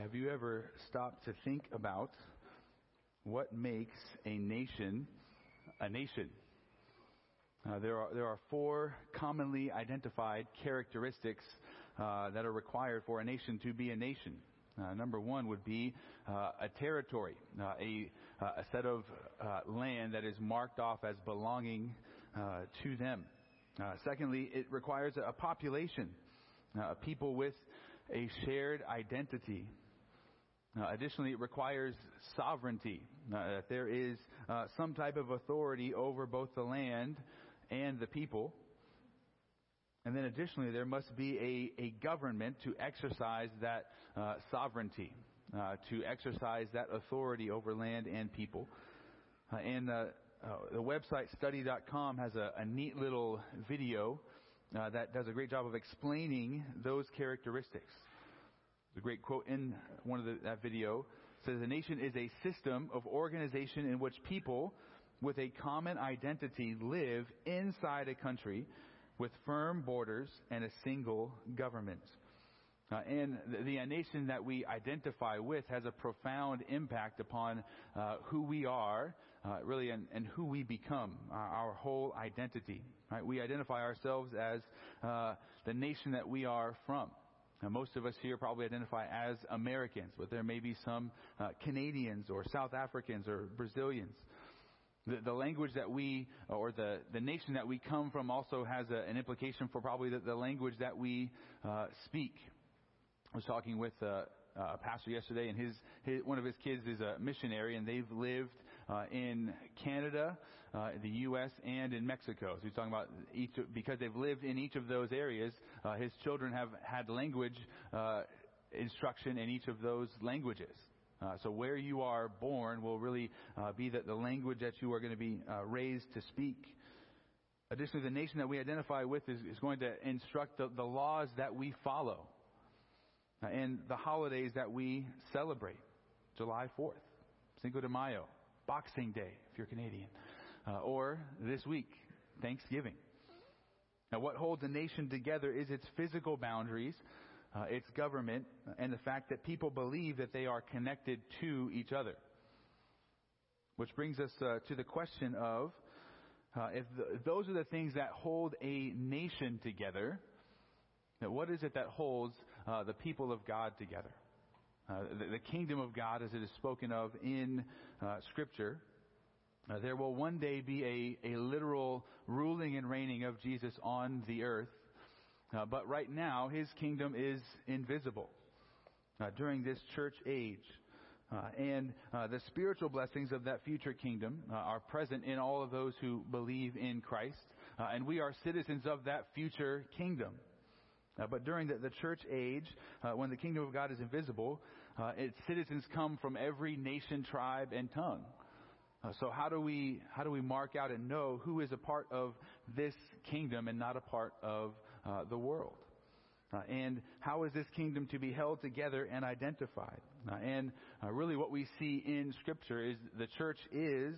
Have you ever stopped to think about what makes a nation a nation? Uh, there, are, there are four commonly identified characteristics uh, that are required for a nation to be a nation. Uh, number one would be uh, a territory, uh, a, uh, a set of land that is marked off as belonging to them. secondly, it requires a population, people with a shared identity. Uh, additionally, it requires sovereignty, uh, that there is uh, some type of authority over both the land and the people. And then additionally, there must be a, a government to exercise that uh, sovereignty, uh, to exercise that authority over land and people. Uh, and the website study.com has a, a neat little video that does a great job of explaining those characteristics. The great quote in one of the, that video says, "A nation is a system of organization in which people with a common identity live inside a country with firm borders and a single government." Uh, and the, the, nation that we identify with has a profound impact upon uh, who we are, uh, really, and, and, who we become, our whole identity. Right? We identify ourselves as uh, the nation that we are from. Now, most of us here probably identify as Americans, but there may be some uh, Canadians or South Africans or Brazilians. The, the, language that we, or the, the nation that we come from also has a, an implication for probably the, the language that we uh, speak. I was talking with uh, a pastor yesterday, and his, his, one of his kids is a missionary, and they've lived uh, in Canada, uh, the U.S., and in Mexico. So he's talking about each because they've lived in each of those areas. Uh, his children have had language uh, instruction in each of those languages. Uh, so where you are born will really uh, be the, the language that you are going to be raised to speak. Additionally, the nation that we identify with is, is going to instruct the, the laws that we follow and the holidays that we celebrate. July 4th, Cinco de Mayo, Boxing Day, if you're Canadian, uh, or this week, Thanksgiving. Now, what holds a nation together is its physical boundaries, uh, its government, and the fact that people believe that they are connected to each other. Which brings us uh, to the question of uh, if, the, if, those are the things that hold a nation together, what is it that holds uh, the people of God together? Uh, the, the, kingdom of God, as it is spoken of in uh, Scripture, uh, there will one day be a, a literal ruling and reigning of Jesus on the earth. Uh, but right now, his kingdom is invisible uh, during this church age. and the spiritual blessings of that future kingdom are present in all of those who believe in Christ. and we are citizens of that future kingdom. Uh, but during the, the church age, uh, when the kingdom of God is invisible, uh, its citizens come from every nation, tribe, and tongue. Uh, so how do we how do we mark out and know who is a part of this kingdom and not a part of uh, the world? Uh, and how is this kingdom to be held together and identified? and really, what we see in Scripture is the church is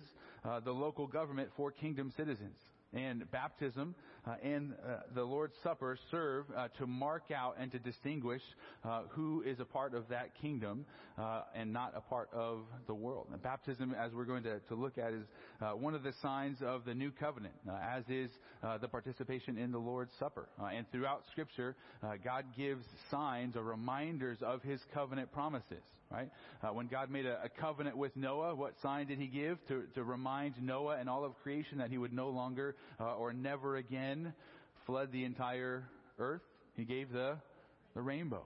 the local government for kingdom citizens and baptism uh, and uh, the Lord's Supper serve uh, to mark out and to distinguish uh, who is a part of that kingdom uh, and not a part of the world. And baptism, as we're going to, to look at, is uh, one of the signs of the new covenant, as is the participation in the Lord's Supper. and throughout Scripture, God gives signs or reminders of His covenant promises. Right? when God made a, a, covenant with Noah, what sign did He give to, to remind Noah and all of creation that He would no longer uh, or never again flood the entire earth. He gave the, the rainbow.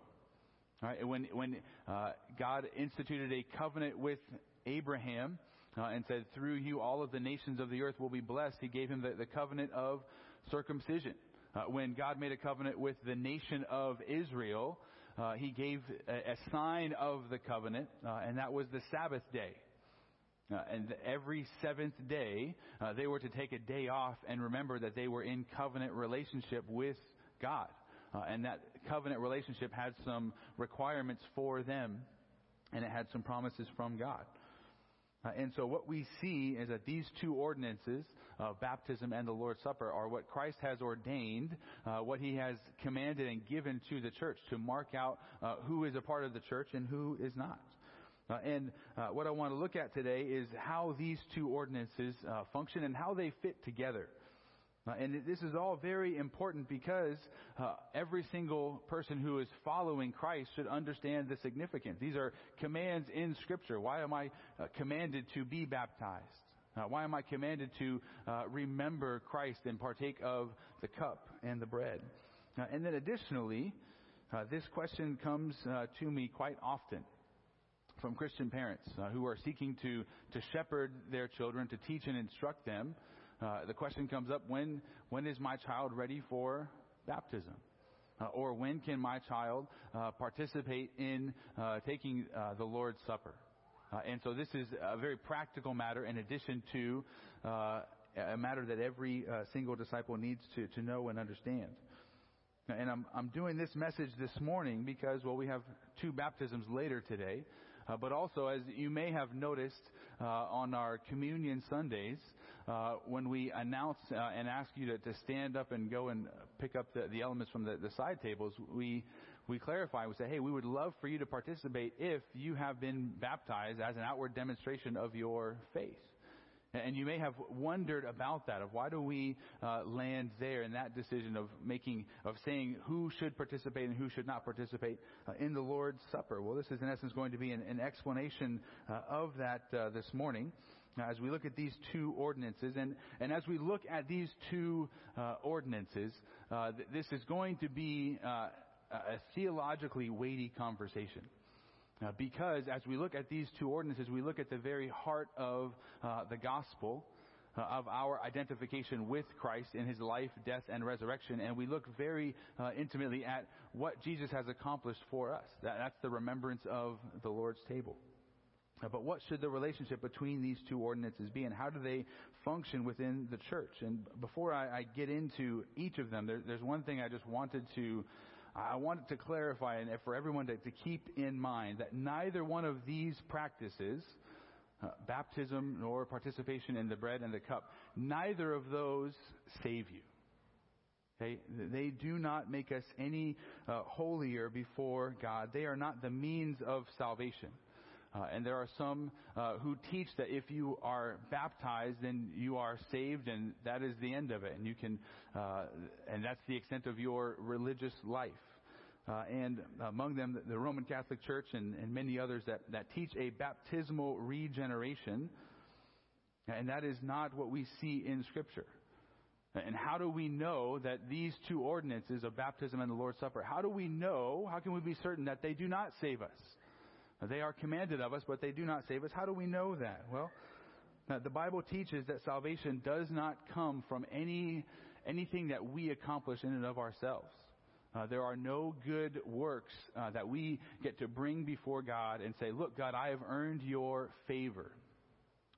All right, when when uh, God instituted a covenant with Abraham uh, and said, "Through you, all of the nations of the earth will be blessed," He gave him the, the covenant of circumcision. Uh, when God made a covenant with the nation of Israel, uh, He gave a, a, sign of the covenant, uh, and that was the Sabbath day. Uh, and every seventh day, uh, they were to take a day off and remember that they were in covenant relationship with God. Uh, and that covenant relationship had some requirements for them, and it had some promises from God. Uh, and so what we see is that these two ordinances, uh, baptism and the Lord's Supper, are what Christ has ordained, uh, what he has commanded and given to the church to mark out uh, who is a part of the church and who is not. Uh, and uh, what I want to look at today is how these two ordinances function and how they fit together. Uh, and this is all very important because uh, every single person who is following Christ should understand the significance. These are commands in Scripture. Why am I uh, commanded to be baptized? Uh, why am I commanded to uh, remember Christ and partake of the cup and the bread? Uh, and then additionally, this question comes to me quite often from Christian parents who are seeking to, to shepherd their children, to teach and instruct them uh, the question comes up when when is my child ready for baptism? Uh, or when can my child uh, participate in uh, taking uh, the Lord's Supper? Uh, and so this is a very practical matter in addition to a matter that every single disciple needs to, to know and understand. And I'm, I'm doing this message this morning because, well, we have two baptisms later today. Uh, but also, as you may have noticed uh, on our communion Sundays, uh, when we announce uh, and ask you to, to, stand up and go and pick up the, the elements from the, the, side tables, we we clarify. We say, hey, we would love for you to participate if you have been baptized as an outward demonstration of your faith. And you may have wondered about that, of why do we uh, land there in that decision of making, of saying who should participate and who should not participate uh, in the Lord's Supper. Well, this is in essence going to be an, an explanation uh, of that uh, this morning as we look at these two ordinances. And, and as we look at these two uh, ordinances, uh, th- this is going to be a theologically weighty conversation. Uh, because as we look at these two ordinances, we look at the very heart of uh, the gospel. Uh, of our identification with Christ in his life, death, and resurrection, and we look very intimately at what Jesus has accomplished for us. That, that's the remembrance of the Lord's table. Uh, but what should the relationship between these two ordinances be, and how do they function within the church? And before I, I get into each of them, there, there's one thing I just wanted to, I wanted to clarify, and for everyone to, to keep in mind that neither one of these practices, uh, baptism nor participation in the bread and the cup, neither of those save you. Okay? They do not make us any uh, holier before God. They are not the means of salvation. Uh, and there are some uh, who teach that if you are baptized, then you are saved, and that is the end of it, and you can, uh, and that's the extent of your religious life. Uh, and among them, the Roman Catholic Church and, and many others that, that teach a baptismal regeneration, and that is not what we see in Scripture. And how do we know that these two ordinances of baptism and the Lord's Supper, how do we know, how can we be certain that they do not save us? They are commanded of us, but they do not save us. How do we know that? Well, the Bible teaches that salvation does not come from any anything that we accomplish in and of ourselves. Uh, there are no good works uh, that we get to bring before God and say, Look, God, I have earned your favor.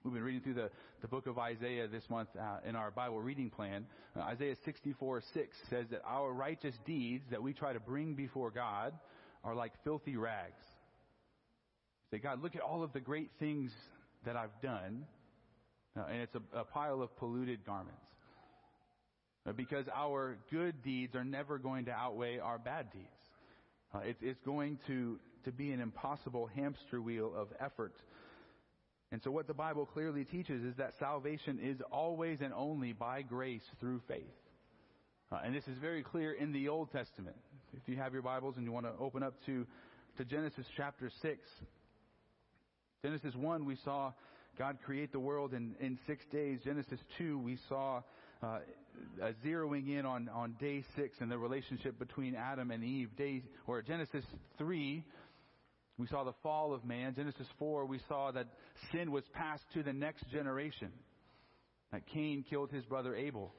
We've been reading through the, the book of Isaiah this month uh, in our Bible reading plan. Uh, Isaiah 64 6 says that our righteous deeds that we try to bring before God are like filthy rags. Say, God, look at all of the great things that I've done. Uh, and it's a, a, pile of polluted garments. Uh, because our good deeds are never going to outweigh our bad deeds. Uh, it, it's going to, to be an impossible hamster wheel of effort. And so, what the Bible clearly teaches is that salvation is always and only by grace through faith. Uh, and this is very clear in the Old Testament. If you have your Bibles and you want to open up to, to Genesis chapter 6, Genesis 1, we saw God create the world in, in six days. Genesis 2, we saw uh, zeroing in on, on day six and the relationship between Adam and Eve. Day, or Genesis 3, we saw the fall of man. Genesis 4, we saw that sin was passed to the next generation. That Cain killed his brother Abel.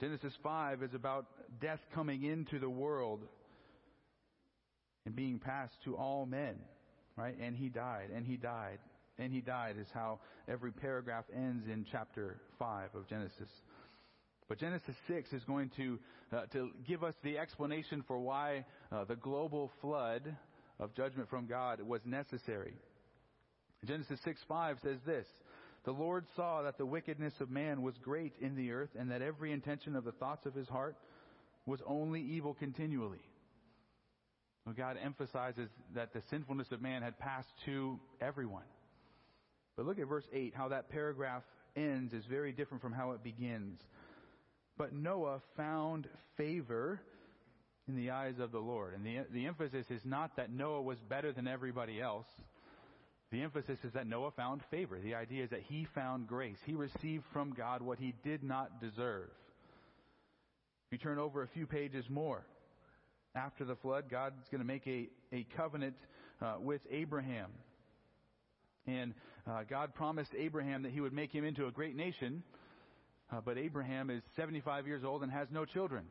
Genesis 5 is about death coming into the world and being passed to all men right? And he died, and he died, and he died is how every paragraph ends in chapter 5 of Genesis. But Genesis 6 is going to, uh, to give us the explanation for why uh, the global flood of judgment from God was necessary. Genesis 6 5 says this The Lord saw that the wickedness of man was great in the earth, and that every intention of the thoughts of his heart was only evil continually. God emphasizes that the sinfulness of man had passed to everyone. But look at verse 8, how that paragraph ends is very different from how it begins. But Noah found favor in the eyes of the Lord. And the, the emphasis is not that Noah was better than everybody else. The emphasis is that Noah found favor. The idea is that he found grace. He received from God what he did not deserve. If you turn over a few pages more, after the flood, God's going to make a, a covenant uh, with Abraham. And uh, God promised Abraham that he would make him into a great nation. Uh, but Abraham is 75 years old and has no children.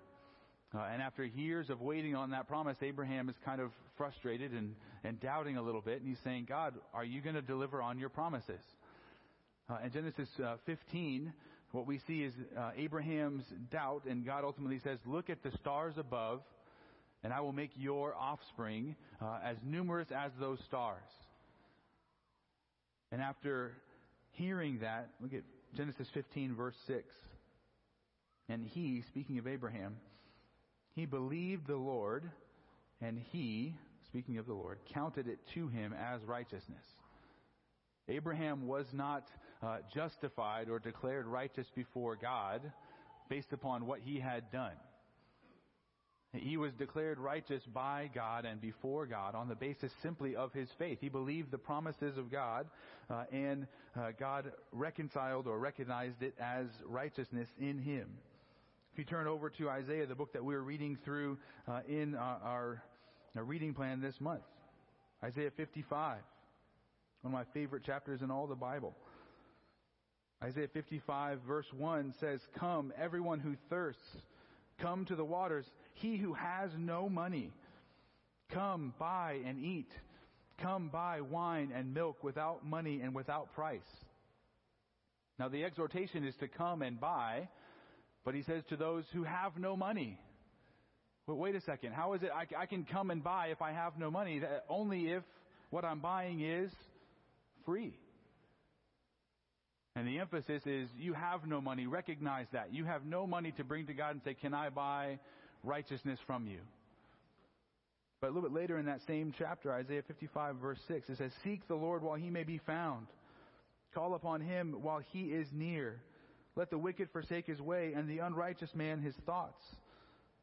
Uh, and after years of waiting on that promise, Abraham is kind of frustrated and, and doubting a little bit. And he's saying, God, are you going to deliver on your promises? Uh, in Genesis uh, 15, what we see is uh, Abraham's doubt, and God ultimately says, Look at the stars above, and I will make your offspring uh, as numerous as those stars. And after hearing that, look at Genesis 15, verse 6. And he, speaking of Abraham, he believed the Lord, and he, speaking of the Lord, counted it to him as righteousness. Abraham was not uh, justified or declared righteous before God based upon what he had done. He was declared righteous by God and before God on the basis simply of his faith. He believed the promises of God, uh, and uh, God reconciled or recognized it as righteousness in him. If you turn over to Isaiah, the book that we're reading through uh, in our, our, our reading plan this month, Isaiah 55, one of my favorite chapters in all the Bible. Isaiah 55, verse 1 says, Come, everyone who thirsts, come to the waters. He who has no money, come, buy and eat. Come, buy wine and milk without money and without price. Now, the exhortation is to come and buy but he says to those who have no money, well, wait a second, how is it I, I can come and buy if I have no money? Only if what I'm buying is free. And the emphasis is you have no money. Recognize that. You have no money to bring to God and say, Can I buy righteousness from you? But a little bit later in that same chapter, Isaiah 55, verse 6, it says, Seek the Lord while he may be found. Call upon him while he is near. Let the wicked forsake his way, and the unrighteous man his thoughts.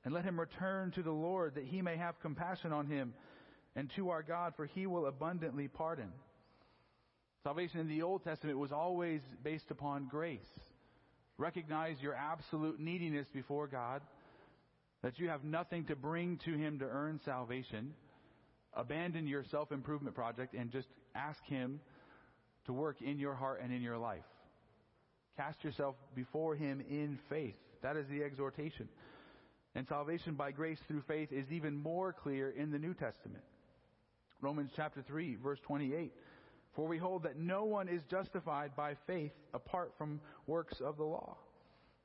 And let him return to the Lord, that he may have compassion on him, and to our God, for he will abundantly pardon. Salvation in the Old Testament was always based upon grace. Recognize your absolute neediness before God, that you have nothing to bring to him to earn salvation. Abandon your self improvement project and just ask him to work in your heart and in your life. Cast yourself before Him in faith. That is the exhortation. And salvation by grace through faith is even more clear in the New Testament. Romans chapter 3, verse 28. For we hold that no one is justified by faith apart from works of the law.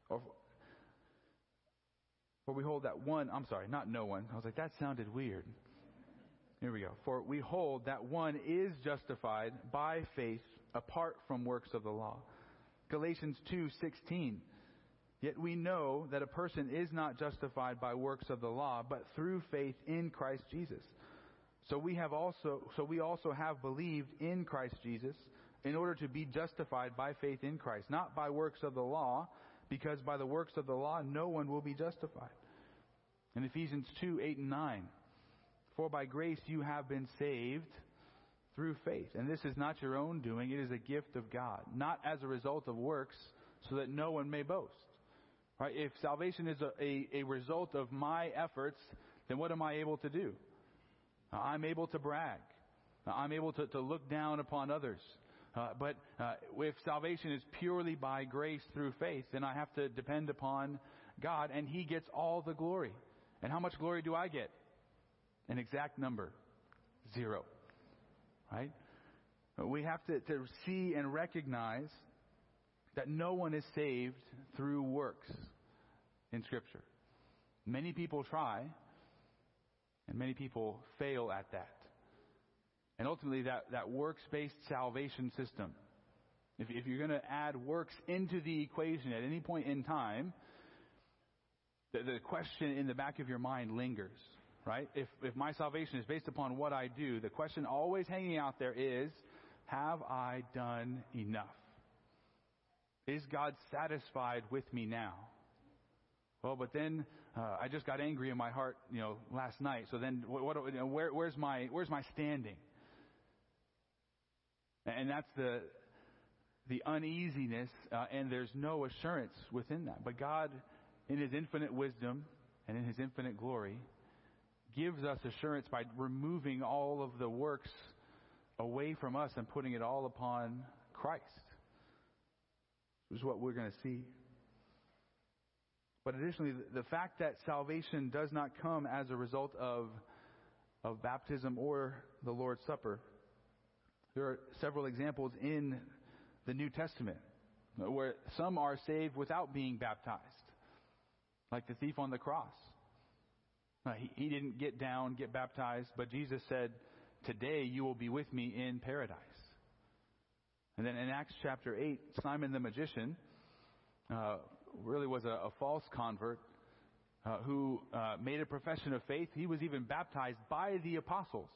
Or, for we hold that one, I'm sorry, not no one. I was like, that sounded weird. Here we go. For we hold that one is justified by faith apart from works of the law. Galatians 2:16. Yet we know that a person is not justified by works of the law, but through faith in Christ Jesus. So we have also so we also have believed in Christ Jesus in order to be justified by faith in Christ, not by works of the law, because by the works of the law no one will be justified. In Ephesians 2, 8 and 9. For by grace you have been saved through faith. And this is not your own doing, it is a gift of God, not as a result of works, so that no one may boast. Right? If salvation is a, a, a result of my efforts, then what am I able to do? I'm able to brag. I'm able to, to look down upon others. Uh, but uh, if salvation is purely by grace through faith, then I have to depend upon God, and He gets all the glory. And how much glory do I get? An exact number zero right? We have to, to see and recognize that no one is saved through works in Scripture. Many people try, and many people fail at that. and ultimately that, that works-based salvation system. If, if you're going to add works into the equation at any point in time, the, the question in the back of your mind lingers, right? If, if my salvation is based upon what I do, the question always hanging out there is, have I done enough? Is God satisfied with me now? Well, but then uh, I just got angry in my heart, you know, last night. So then, what, what you know, where, where's my where's my standing? And that's the the uneasiness, uh, and there's no assurance within that. But God, in His infinite wisdom and in His infinite glory, gives us assurance by removing all of the works away from us and putting it all upon Christ. This is what we're going to see. But additionally, the fact that salvation does not come as a result of, of baptism or the Lord's Supper, there are several examples in the New Testament where some are saved without being baptized, like the thief on the cross. He, he didn't get down, get baptized, but Jesus said, Today you will be with me in paradise. And then in Acts chapter 8, Simon the magician uh, really was a, a false convert uh, who uh, made a profession of faith. He was even baptized by the apostles.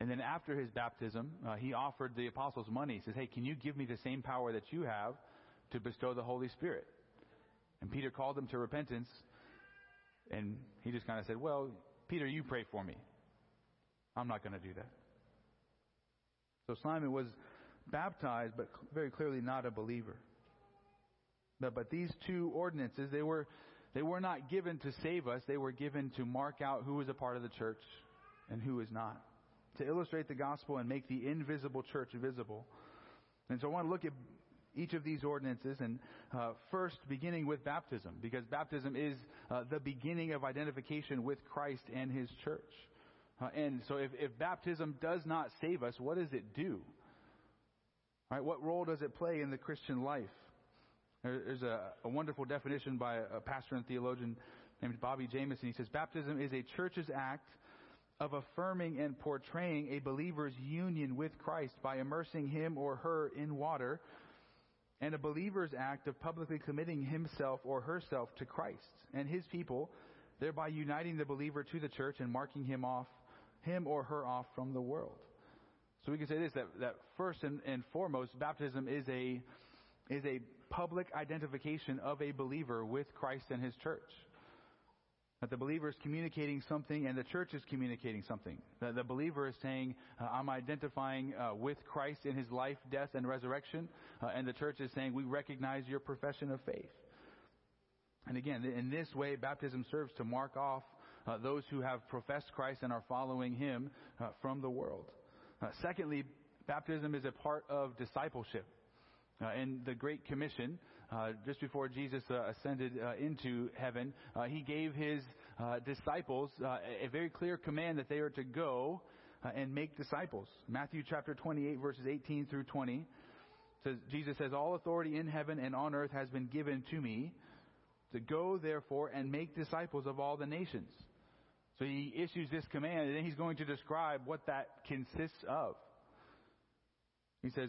And then after his baptism, uh, he offered the apostles money. He says, Hey, can you give me the same power that you have to bestow the Holy Spirit? And Peter called him to repentance. And he just kind of said, Well, Peter, you pray for me. I'm not going to do that. So Simon was baptized, but very clearly not a believer. But, but these two ordinances, they were, they were not given to save us. They were given to mark out who is a part of the church and who is not. To illustrate the gospel and make the invisible church visible. And so I want to look at each of these ordinances and uh, first beginning with baptism because baptism is uh, the beginning of identification with Christ and his church. Uh, and so if, if baptism does not save us, what does it do? Right? What role does it play in the Christian life? There's a, a wonderful definition by a pastor and theologian named Bobby Jamieson. He says, Baptism is a church's act of affirming and portraying a believer's union with Christ by immersing him or her in water, and a believer's act of publicly committing himself or herself to Christ and his people, thereby uniting the believer to the church and marking him off, him or her off from the world. So we can say this that, that first and, and foremost, baptism is a is a public identification of a believer with Christ and his church. That the believer is communicating something and the church is communicating something. The, the believer is saying, uh, I'm identifying uh, with Christ in his life, death, and resurrection. Uh, and the church is saying, we recognize your profession of faith. And again, in this way, baptism serves to mark off uh, those who have professed Christ and are following him uh, from the world. Secondly, baptism is a part of discipleship. Uh, in the Great Commission, uh, just before Jesus uh, ascended uh, into heaven, uh, he gave his uh, disciples a very clear command that they are to go and make disciples. Matthew chapter 28, verses 18 through 20 says, Jesus says, All authority in heaven and on earth has been given to me. To go, therefore, and make disciples of all the nations. So he issues this command, and then he's going to describe what that consists of. He says,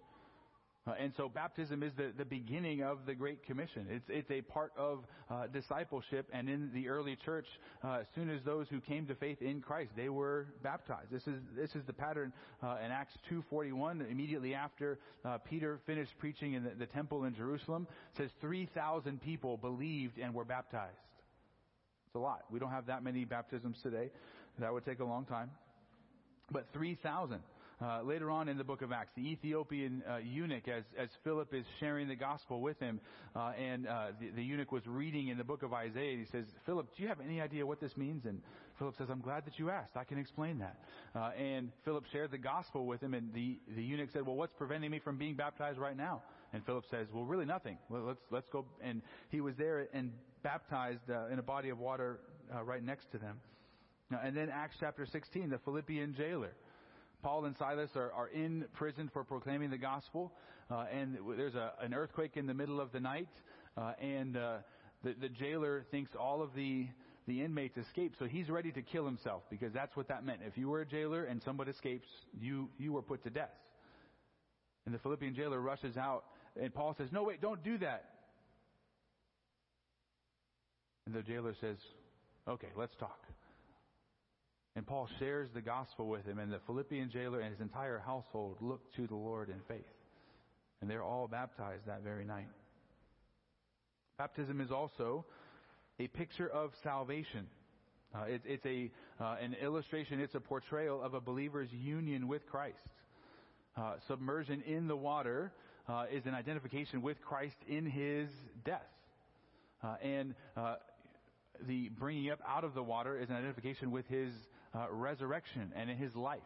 Uh, and so baptism is the, the beginning of the Great Commission. It's, it's a part of uh, discipleship. And in the early church, uh, as soon as those who came to faith in Christ, they were baptized. This is, this is the pattern uh, in Acts 2.41. Immediately after uh, Peter finished preaching in the, the temple in Jerusalem, says 3,000 people believed and were baptized. It's a lot. We don't have that many baptisms today. That would take a long time. But 3,000. Uh, later on in the book of Acts, the Ethiopian uh, eunuch, as, as Philip is sharing the gospel with him, uh, and uh, the, the, eunuch was reading in the book of Isaiah, he says, Philip, do you have any idea what this means? And Philip says, I'm glad that you asked. I can explain that. Uh, and Philip shared the gospel with him, and the, the eunuch said, Well, what's preventing me from being baptized right now? And Philip says, Well, really nothing. Well, let's, let's go. And he was there and baptized uh, in a body of water right next to them. and then Acts chapter 16, the Philippian jailer Paul and Silas are, are in prison for proclaiming the gospel, uh, and there's a, an earthquake in the middle of the night, uh, and uh, the, the jailer thinks all of the the inmates escaped, so he's ready to kill himself because that's what that meant. If you were a jailer and somebody escapes, you you were put to death. And the Philippian jailer rushes out, and Paul says, "No, wait, don't do that." And the jailer says, "Okay, let's talk." And Paul shares the gospel with him, and the Philippian jailer and his entire household look to the Lord in faith. And they're all baptized that very night. Baptism is also a picture of salvation. Uh, it, it's a, uh, an illustration, it's a portrayal of a believer's union with Christ. Uh, submersion in the water uh, is an identification with Christ in his death. Uh, and uh, the bringing up out of the water is an identification with his uh, resurrection and in his life.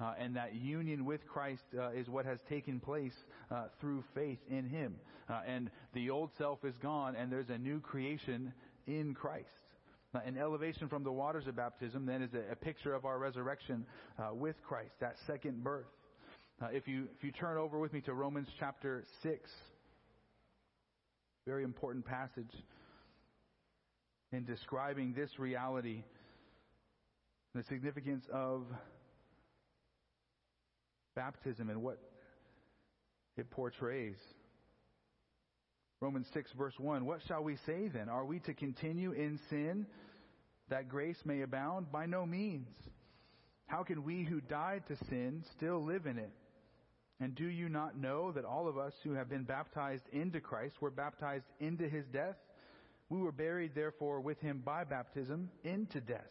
Uh, and that union with Christ uh, is what has taken place uh, through faith in Him. Uh, and the old self is gone, and there's a new creation in Christ. an elevation from the waters of baptism then is a, a picture of our resurrection uh, with Christ, that second birth. if you if you turn over with me to Romans chapter six, very important passage in describing this reality the significance of baptism and what it portrays. Romans 6, verse 1 What shall we say then? Are we to continue in sin that grace may abound? By no means. How can we who died to sin still live in it? And do you not know that all of us who have been baptized into Christ were baptized into his death? We were buried, therefore, with him by baptism into death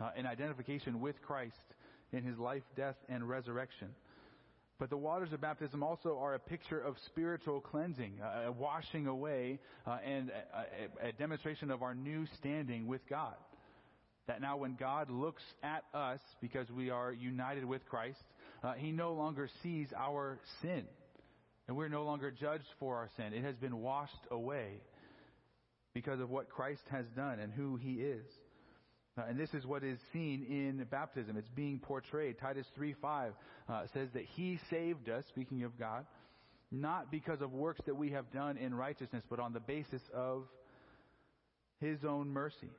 uh, an identification with Christ in his life, death, and resurrection. But the waters of baptism also are a picture of spiritual cleansing, a washing away, uh, and a, a, demonstration of our new standing with God. That now, when God looks at us because we are united with Christ, uh, He no longer sees our sin. And we're no longer judged for our sin. It has been washed away because of what Christ has done and who He is. Uh, and this is what is seen in baptism. It's being portrayed. Titus 3:5 uh, says that He saved us, speaking of God, not because of works that we have done in righteousness, but on the basis of His own mercy,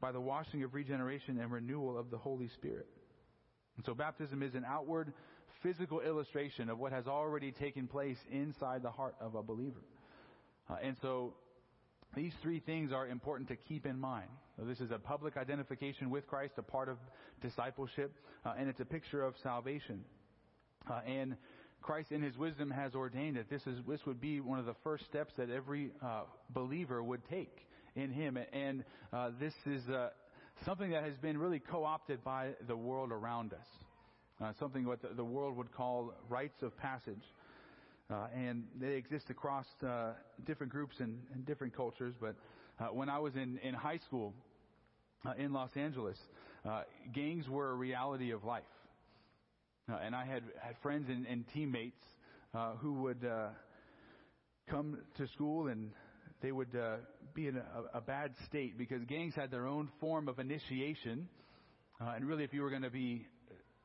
by the washing of regeneration and renewal of the Holy Spirit. And so baptism is an outward physical illustration of what has already taken place inside the heart of a believer. Uh, and so these three things are important to keep in mind. This is a public identification with Christ, a part of discipleship, uh, and it's a picture of salvation. Uh, and Christ, in His wisdom, has ordained that this is this would be one of the first steps that every uh, believer would take in Him, and uh, this is uh, something that has been really co-opted by the world around us. Uh, something what the, the world would call rites of passage. Uh, and they exist across uh, different groups and, and, different cultures. But uh, when I was in, in high school uh, in Los Angeles, uh, gangs were a reality of life. Uh, and I had, had friends and, and teammates who would come to school and they would be in a, a, bad state because gangs had their own form of initiation. and really, if you were going to be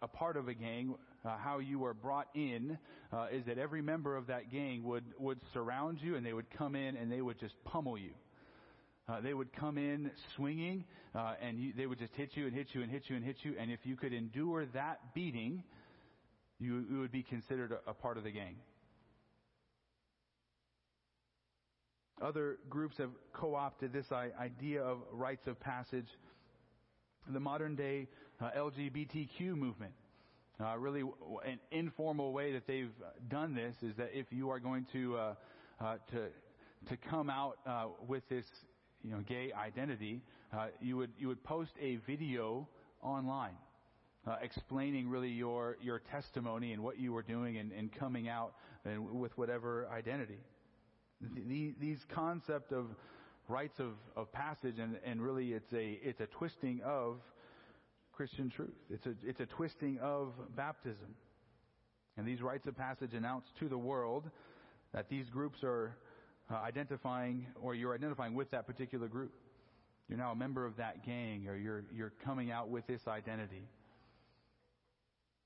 a part of a gang, uh, how you are brought in uh, is that every member of that gang would, would surround you and they would come in and they would just pummel you. Uh, they would come in swinging uh, and you, they would just hit you and hit you and hit you and hit you. And if you could endure that beating, you, you would be considered a, a part of the gang. Other groups have co opted this idea of rites of passage. The modern day uh, LGBTQ movement uh, really, an informal way that they've done this is that if you are going to uh, uh, to to come out uh, with this, you know, gay identity, uh, you would you would post a video online. uh, explaining really your, your testimony and what you were doing and, and coming out and with whatever identity. These, these concept of rites of, of passage and, and really it's a, it's a twisting of Christian truth. It's a, it's a twisting of baptism. And these rites of passage announce to the world that these groups are uh, identifying, or you're identifying with that particular group. You're now a member of that gang, or you're, you're coming out with this identity.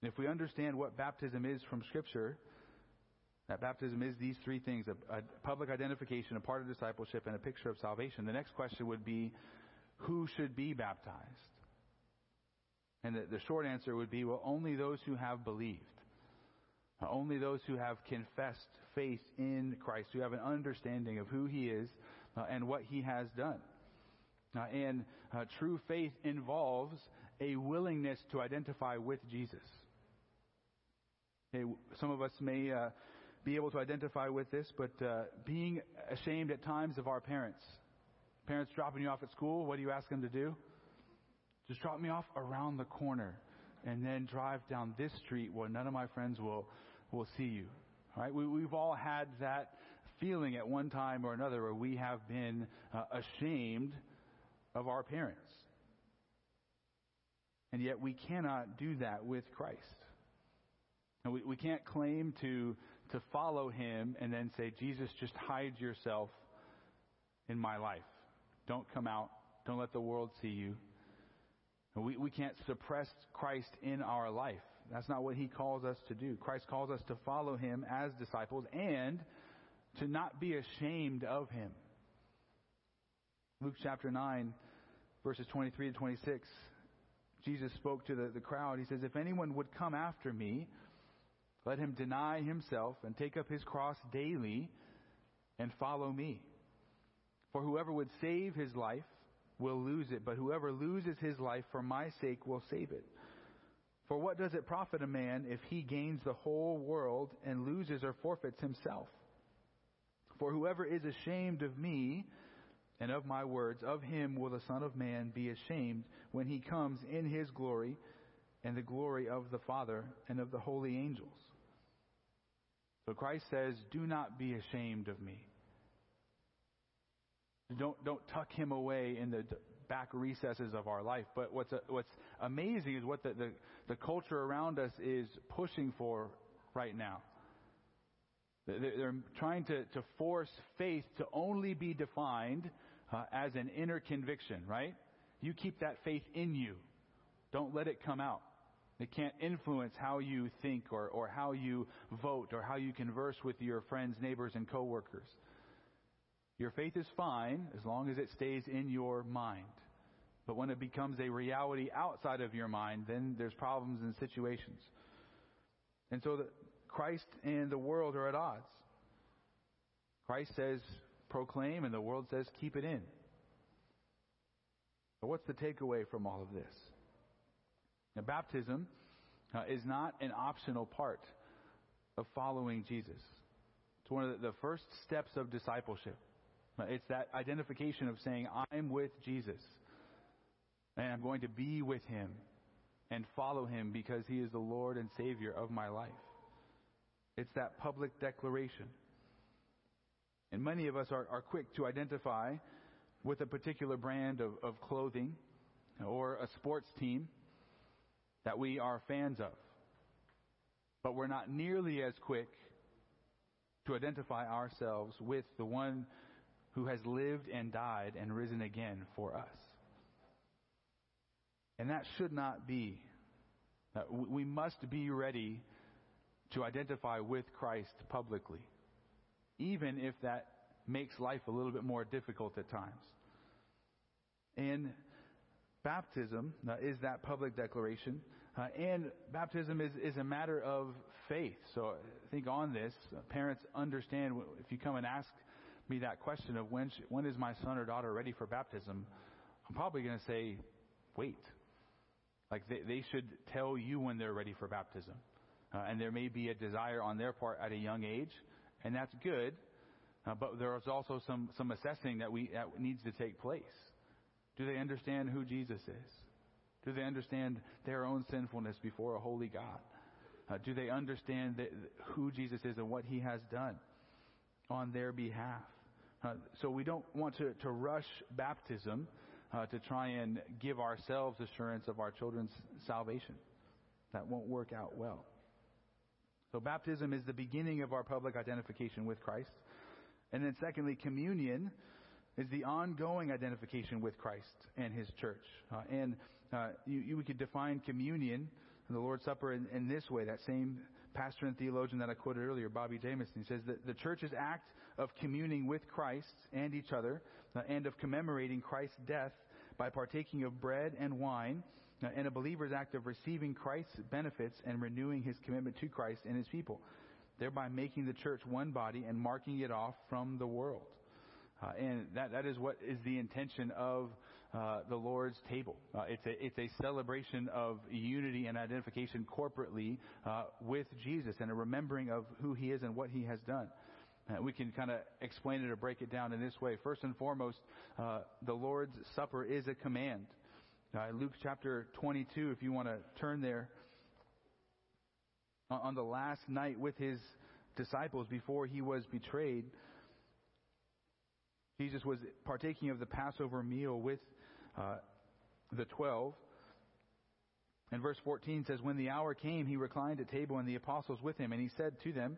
And if we understand what baptism is from Scripture, that baptism is these three things a, a, public identification, a part of discipleship, and a picture of salvation. The next question would be who should be baptized? And the, the short answer would be well, only those who have believed. Only those who have confessed faith in Christ, who have an understanding of who He is uh, and what He has done. Uh, and uh, true faith involves a willingness to identify with Jesus. Okay, some of us may uh, be able to identify with this, but uh, being ashamed at times of our parents. Parents dropping you off at school, what do you ask them to do? Just drop me off around the corner and then drive down this street where none of my friends will, will see you. Right? We, we've all had that feeling at one time or another where we have been uh, ashamed of our parents. And yet we cannot do that with Christ. And we, we can't claim to, to follow him and then say, Jesus, just hide yourself in my life. Don't come out. Don't let the world see you. We, we can't suppress Christ in our life. That's not what he calls us to do. Christ calls us to follow him as disciples and to not be ashamed of him. Luke chapter 9, verses 23 to 26, Jesus spoke to the, the crowd. He says, If anyone would come after me, let him deny himself and take up his cross daily and follow me. For whoever would save his life will lose it, but whoever loses his life for my sake will save it. For what does it profit a man if he gains the whole world and loses or forfeits himself? For whoever is ashamed of me and of my words, of him will the Son of Man be ashamed when he comes in his glory and the glory of the Father and of the holy angels. So Christ says, Do not be ashamed of me. Don't, don't tuck him away in the back recesses of our life. But what's, what's amazing is what the, the, the culture around us is pushing for right now. They're trying to, to force faith to only be defined uh, as an inner conviction, right? You keep that faith in you. Don't let it come out. It can't influence how you think or, or how you vote or how you converse with your friends, neighbors, and coworkers. Your faith is fine as long as it stays in your mind. But when it becomes a reality outside of your mind, then there's problems and situations. And so the, Christ and the world are at odds. Christ says, proclaim, and the world says, keep it in. But what's the takeaway from all of this? Now, baptism uh, is not an optional part of following Jesus. It's one of the, the first steps of discipleship. It's that identification of saying, I'm with Jesus. And I'm going to be with him and follow him because he is the Lord and Savior of my life. It's that public declaration. And many of us are, are quick to identify with a particular brand of, of clothing or a sports team that we are fans of. But we're not nearly as quick to identify ourselves with the one who has lived and died and risen again for us. And that should not be. We must be ready to identify with Christ publicly, even if that makes life a little bit more difficult at times. And baptism uh, is that public declaration. Uh, and baptism is, is a matter of faith. So I think on this, uh, parents understand if you come and ask me that question of when, when is my son or daughter ready for baptism, I'm probably going to say, wait. Like they, they should tell you when they're ready for baptism. Uh, and there may be a desire on their part at a young age, and that's good. Uh, but there is also some, some assessing that we that needs to take place. Do they understand who Jesus is? Do they understand their own sinfulness before a holy God? Uh, do they understand that, who Jesus is and what he has done on their behalf? Uh, so we don't want to, to rush baptism uh, to try and give ourselves assurance of our children's salvation. That won't work out well. So baptism is the beginning of our public identification with Christ. And then secondly, communion is the ongoing identification with Christ and His church. Uh, and uh, you, you, we could define communion, and the Lord's Supper, in, in, this way. That same pastor and theologian that I quoted earlier, Bobby Jamieson, he says that the church's act of communing with Christ and each other and of commemorating Christ's death by partaking of bread and wine uh, and a believer's act of receiving Christ's benefits and renewing his commitment to Christ and his people, thereby making the church one body and marking it off from the world. Uh, and that, that is what is the intention of uh, the Lord's table. Uh, it's, a, it's a celebration of unity and identification corporately uh, with Jesus and a remembering of who he is and what he has done. Uh, we can kind of explain it or break it down in this way. First and foremost, uh, the Lord's Supper is a command. Luke chapter 22, if you want to turn there, on the last night with his disciples before he was betrayed, Jesus was partaking of the Passover meal with uh, the twelve. And verse 14 says, When the hour came, he reclined at table and the apostles with him, and he said to them,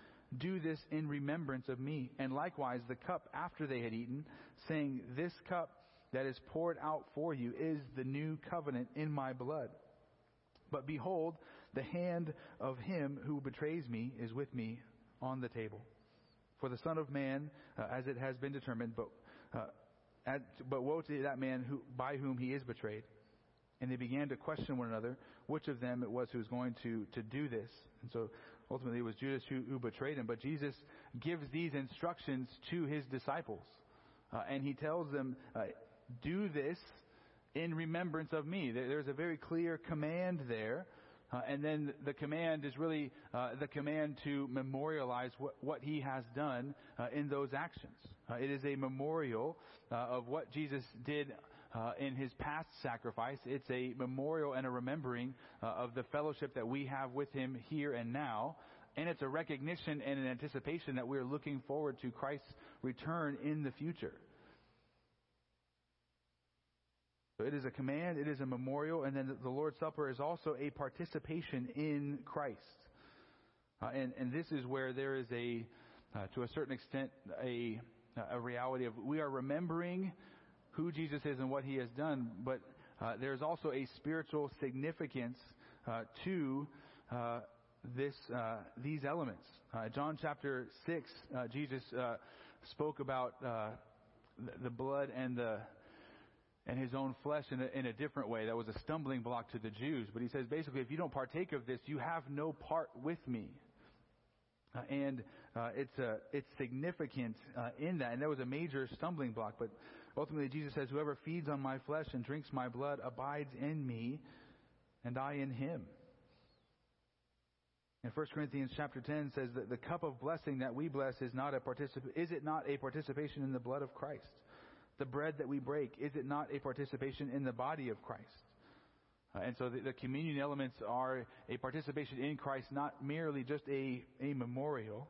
Do this in remembrance of me. And likewise the cup after they had eaten, saying, This cup that is poured out for you is the new covenant in my blood. But behold, the hand of him who betrays me is with me on the table. For the Son of Man, uh, as it has been determined, but, uh, at, but woe to that man who, by whom he is betrayed. And they began to question one another which of them it was who was going to, to do this. And so ultimately it was Judas who, who betrayed him. But Jesus gives these instructions to his disciples. Uh, and he tells them, uh, do this in remembrance of me. There's a very clear command there uh, and then the command is really uh, the command to memorialize what, what he has done uh, in those actions. Uh, it is a memorial uh, of what Jesus did uh, in his past sacrifice. It's a memorial and a remembering of the fellowship that we have with him here and now. And it's a recognition and an anticipation that we're looking forward to Christ's return in the future. So it is a command, it is a memorial, and then the Lord's Supper is also a participation in Christ. Uh, and, and this is where there is a, uh, to a certain extent, a, a reality of we are remembering who Jesus is and what he has done, but uh, there's also a spiritual significance uh, to uh, this, uh, these elements. John chapter 6, Jesus spoke about the blood and the and his own flesh in a, in a different way. That was a stumbling block to the Jews. But he says basically, if you don't partake of this, you have no part with me. Uh, and uh, it's uh, it's significant uh, in that, and that was a major stumbling block. But ultimately, Jesus says, "Whoever feeds on my flesh and drinks my blood abides in me, and I in him." And 1 Corinthians chapter 10 says that the cup of blessing that we bless is not a particip- is it not a participation in the blood of Christ? the bread that we break, is it not a participation in the body of Christ? Uh, and so the, the, communion elements are a participation in Christ, not merely just a, a memorial.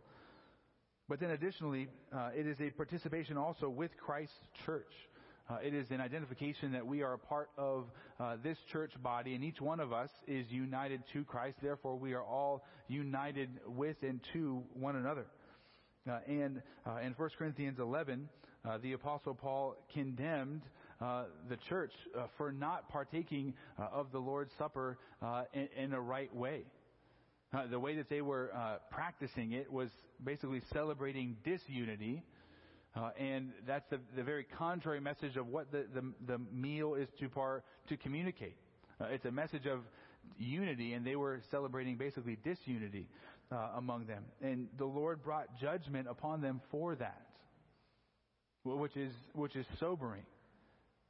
But then additionally, uh, it is a participation also with Christ's church. Uh, it is an identification that we are a part of uh, this church body, and each one of us is united to Christ. Therefore, we are all united with and to one another. Uh, and uh, in 1 Corinthians 11, uh, the Apostle Paul condemned uh, the church for not partaking of the Lord's Supper in, in, a right way. Uh, the way that they were practicing it was basically celebrating disunity, and that's the, the, very contrary message of what the, the, the meal is to par, to communicate. Uh, it's a message of unity, and they were celebrating basically disunity uh, among them. And the Lord brought judgment upon them for that, which is, which is sobering.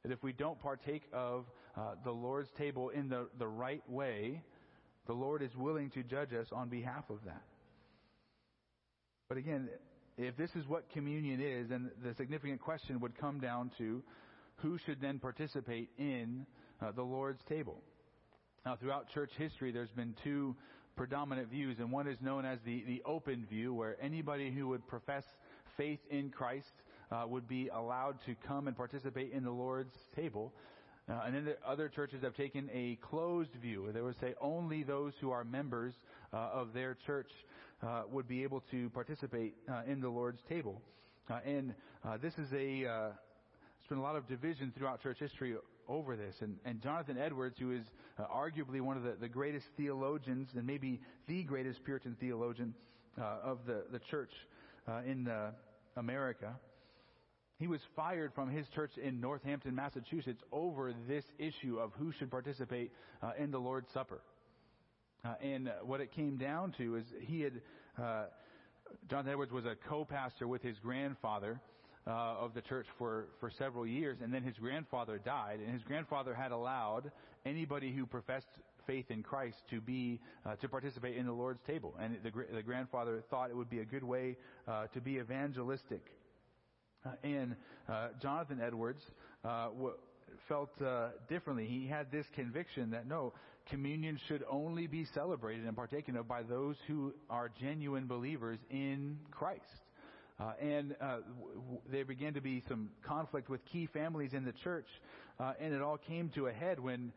That if we don't partake of uh, the Lord's table in the, the right way, the Lord is willing to judge us on behalf of that. But again, if this is what communion is, then the significant question would come down to who should then participate in uh, the Lord's table. Now, throughout church history, there's been two predominant views, and one is known as the, the open view, where anybody who would profess faith in Christ uh, would be allowed to come and participate in the Lord's table. Uh, and then the other churches have taken a closed view, they would say only those who are members uh, of their church uh, would be able to participate uh, in the Lord's table. Uh, and uh, this is a, uh, there's been a lot of division throughout church history over this. And, and Jonathan Edwards, who is arguably one of the, the greatest theologians and maybe the greatest Puritan theologian of the, the church in America, he was fired from his church in Northampton, Massachusetts over this issue of who should participate uh, in the Lord's Supper. Uh, and what it came down to is he had, uh, Jonathan Edwards was a co-pastor with his grandfather uh, of the church for, for several years, and then his grandfather died, and his grandfather had allowed anybody who professed faith in Christ to be uh, to participate in the Lord's table, and the, the grandfather thought it would be a good way uh, to be evangelistic. Uh, and uh, Jonathan Edwards uh, w- felt differently. He had this conviction that no, communion should only be celebrated and partaken of by those who are genuine believers in Christ. Uh, and uh, w- there began to be some conflict with key families in the church, uh, and it all came to a head when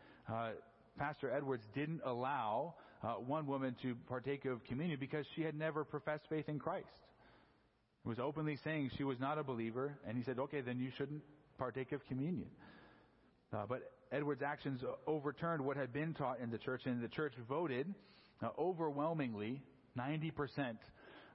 Pastor Edwards didn't allow one woman to partake of communion because she had never professed faith in Christ. Was openly saying she was not a believer, and he said, "Okay, then you shouldn't partake of communion." Uh, but Edwards' actions overturned what had been taught in the church, and the church voted overwhelmingly, 90 percent,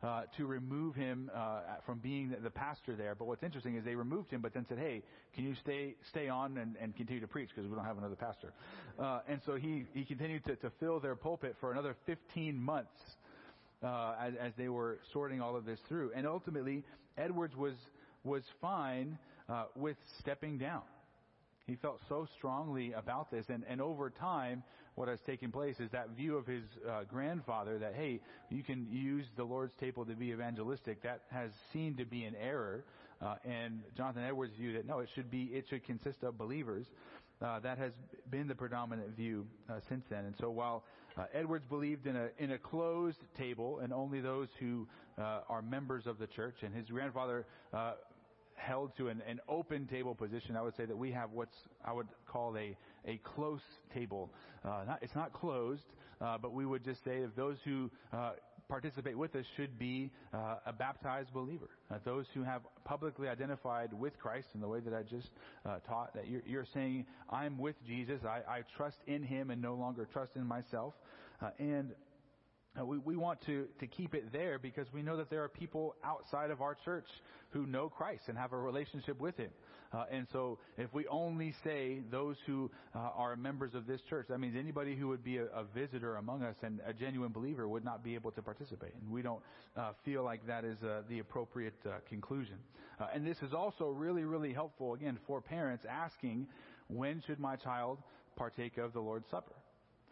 uh, to remove him uh, from being the pastor there. But what's interesting is they removed him, but then said, "Hey, can you stay stay on and, and continue to preach because we don't have another pastor?" Uh, and so he he continued to, to fill their pulpit for another 15 months uh, as, as they were sorting all of this through. And ultimately, Edwards was was fine uh, with stepping down. He felt so strongly about this, and, and over time, what has taken place is that view of his uh, grandfather that hey, you can use the Lord's table to be evangelistic. That has seemed to be an error, uh, and Jonathan Edwards' view that no, it should be it should consist of believers. Uh, that has been the predominant view uh, since then. And so while uh, Edwards believed in a in a closed table and only those who uh, are members of the church, and his grandfather uh, held to an, an open table position, I would say that we have what's I would call a a close table. Uh, not, it's not closed, uh, but we would just say if those who uh, participate with us should be uh, a baptized believer. Uh, those who have publicly identified with Christ in the way that I just uh, taught, that you're, you're, saying, I'm with Jesus, I, I, trust in Him and no longer trust in myself. Uh, and we, we want to, to keep it there because we know that there are people outside of our church who know Christ and have a relationship with Him. Uh, and so if we only say those who uh, are members of this church, that means anybody who would be a, a, visitor among us and a genuine believer would not be able to participate. And we don't uh, feel like that is uh, the appropriate uh, conclusion. and this is also really, really helpful, again, for parents asking, when should my child partake of the Lord's Supper?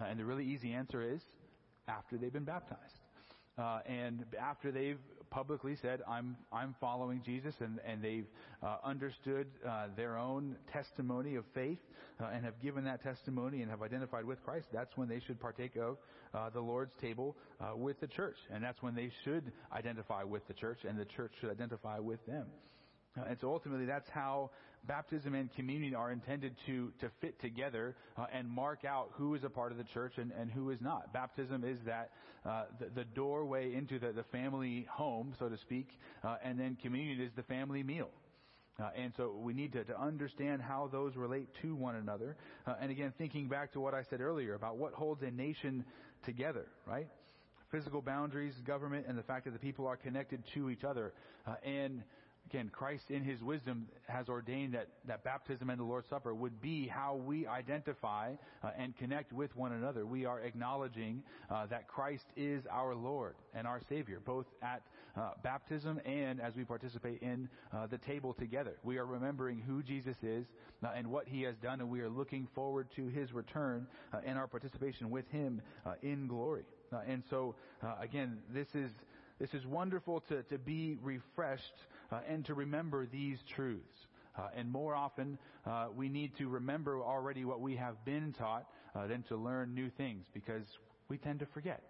and the really easy answer is after they've been baptized. Uh, and after they've publicly said, I'm, I'm following Jesus, and, and they've uh, understood uh, their own testimony of faith uh, and have given that testimony and have identified with Christ, that's when they should partake of uh, the Lord's table uh, with the church. And that's when they should identify with the church, and the church should identify with them. and so ultimately, that's how baptism and communion are intended to, to fit together uh, and mark out who is a part of the church and, and who is not. Baptism is that uh, the, the, doorway into the, the family home, so to speak, uh, and then communion is the family meal. Uh, and so we need to, to, understand how those relate to one another. Uh, and again, thinking back to what I said earlier about what holds a nation together, right? Physical boundaries, government, and the fact that the people are connected to each other. Uh, and again, Christ in his wisdom has ordained that, that baptism and the Lord's Supper would be how we identify uh, and connect with one another. We are acknowledging uh, that Christ is our Lord and our Savior, both at uh, baptism and as we participate in uh, the table together. We are remembering who Jesus is uh, and what he has done, and we are looking forward to his return uh, and our participation with him in glory. and so, again, this is this is wonderful to, to be refreshed uh, and to remember these truths. Uh, and more often, uh, we need to remember already what we have been taught uh, than to learn new things because we tend to forget.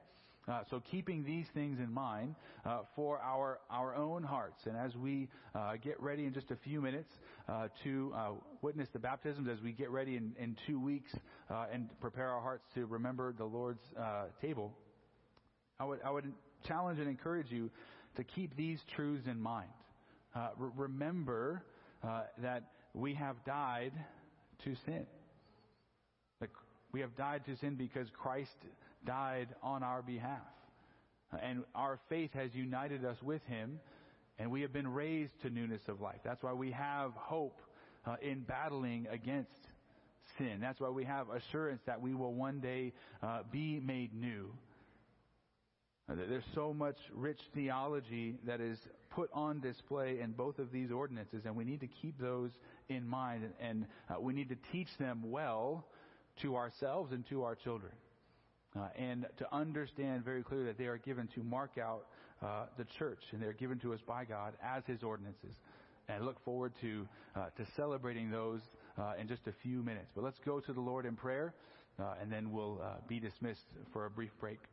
Uh, so keeping these things in mind uh, for our our own hearts, and as we get ready in just a few minutes to witness the baptisms, as we get ready in, in two weeks and prepare our hearts to remember the Lord's table, I would I would challenge and encourage you to keep these truths in mind. Uh, re- remember uh, that we have died to sin. That we have died to sin because Christ died on our behalf. And our faith has united us with Him, and we have been raised to newness of life. That's why we have hope uh, in battling against sin. That's why we have assurance that we will one day uh, be made new. There's so much rich theology that is put on display in both of these ordinances, and we need to keep those in mind, and uh, we need to teach them well to ourselves and to our children. Uh, and to understand very clearly that they are given to mark out uh, the church, and they're given to us by God as His ordinances. And I look forward to uh, to celebrating those uh, in just a few minutes. But let's go to the Lord in prayer, uh, and then we'll be dismissed for a brief break.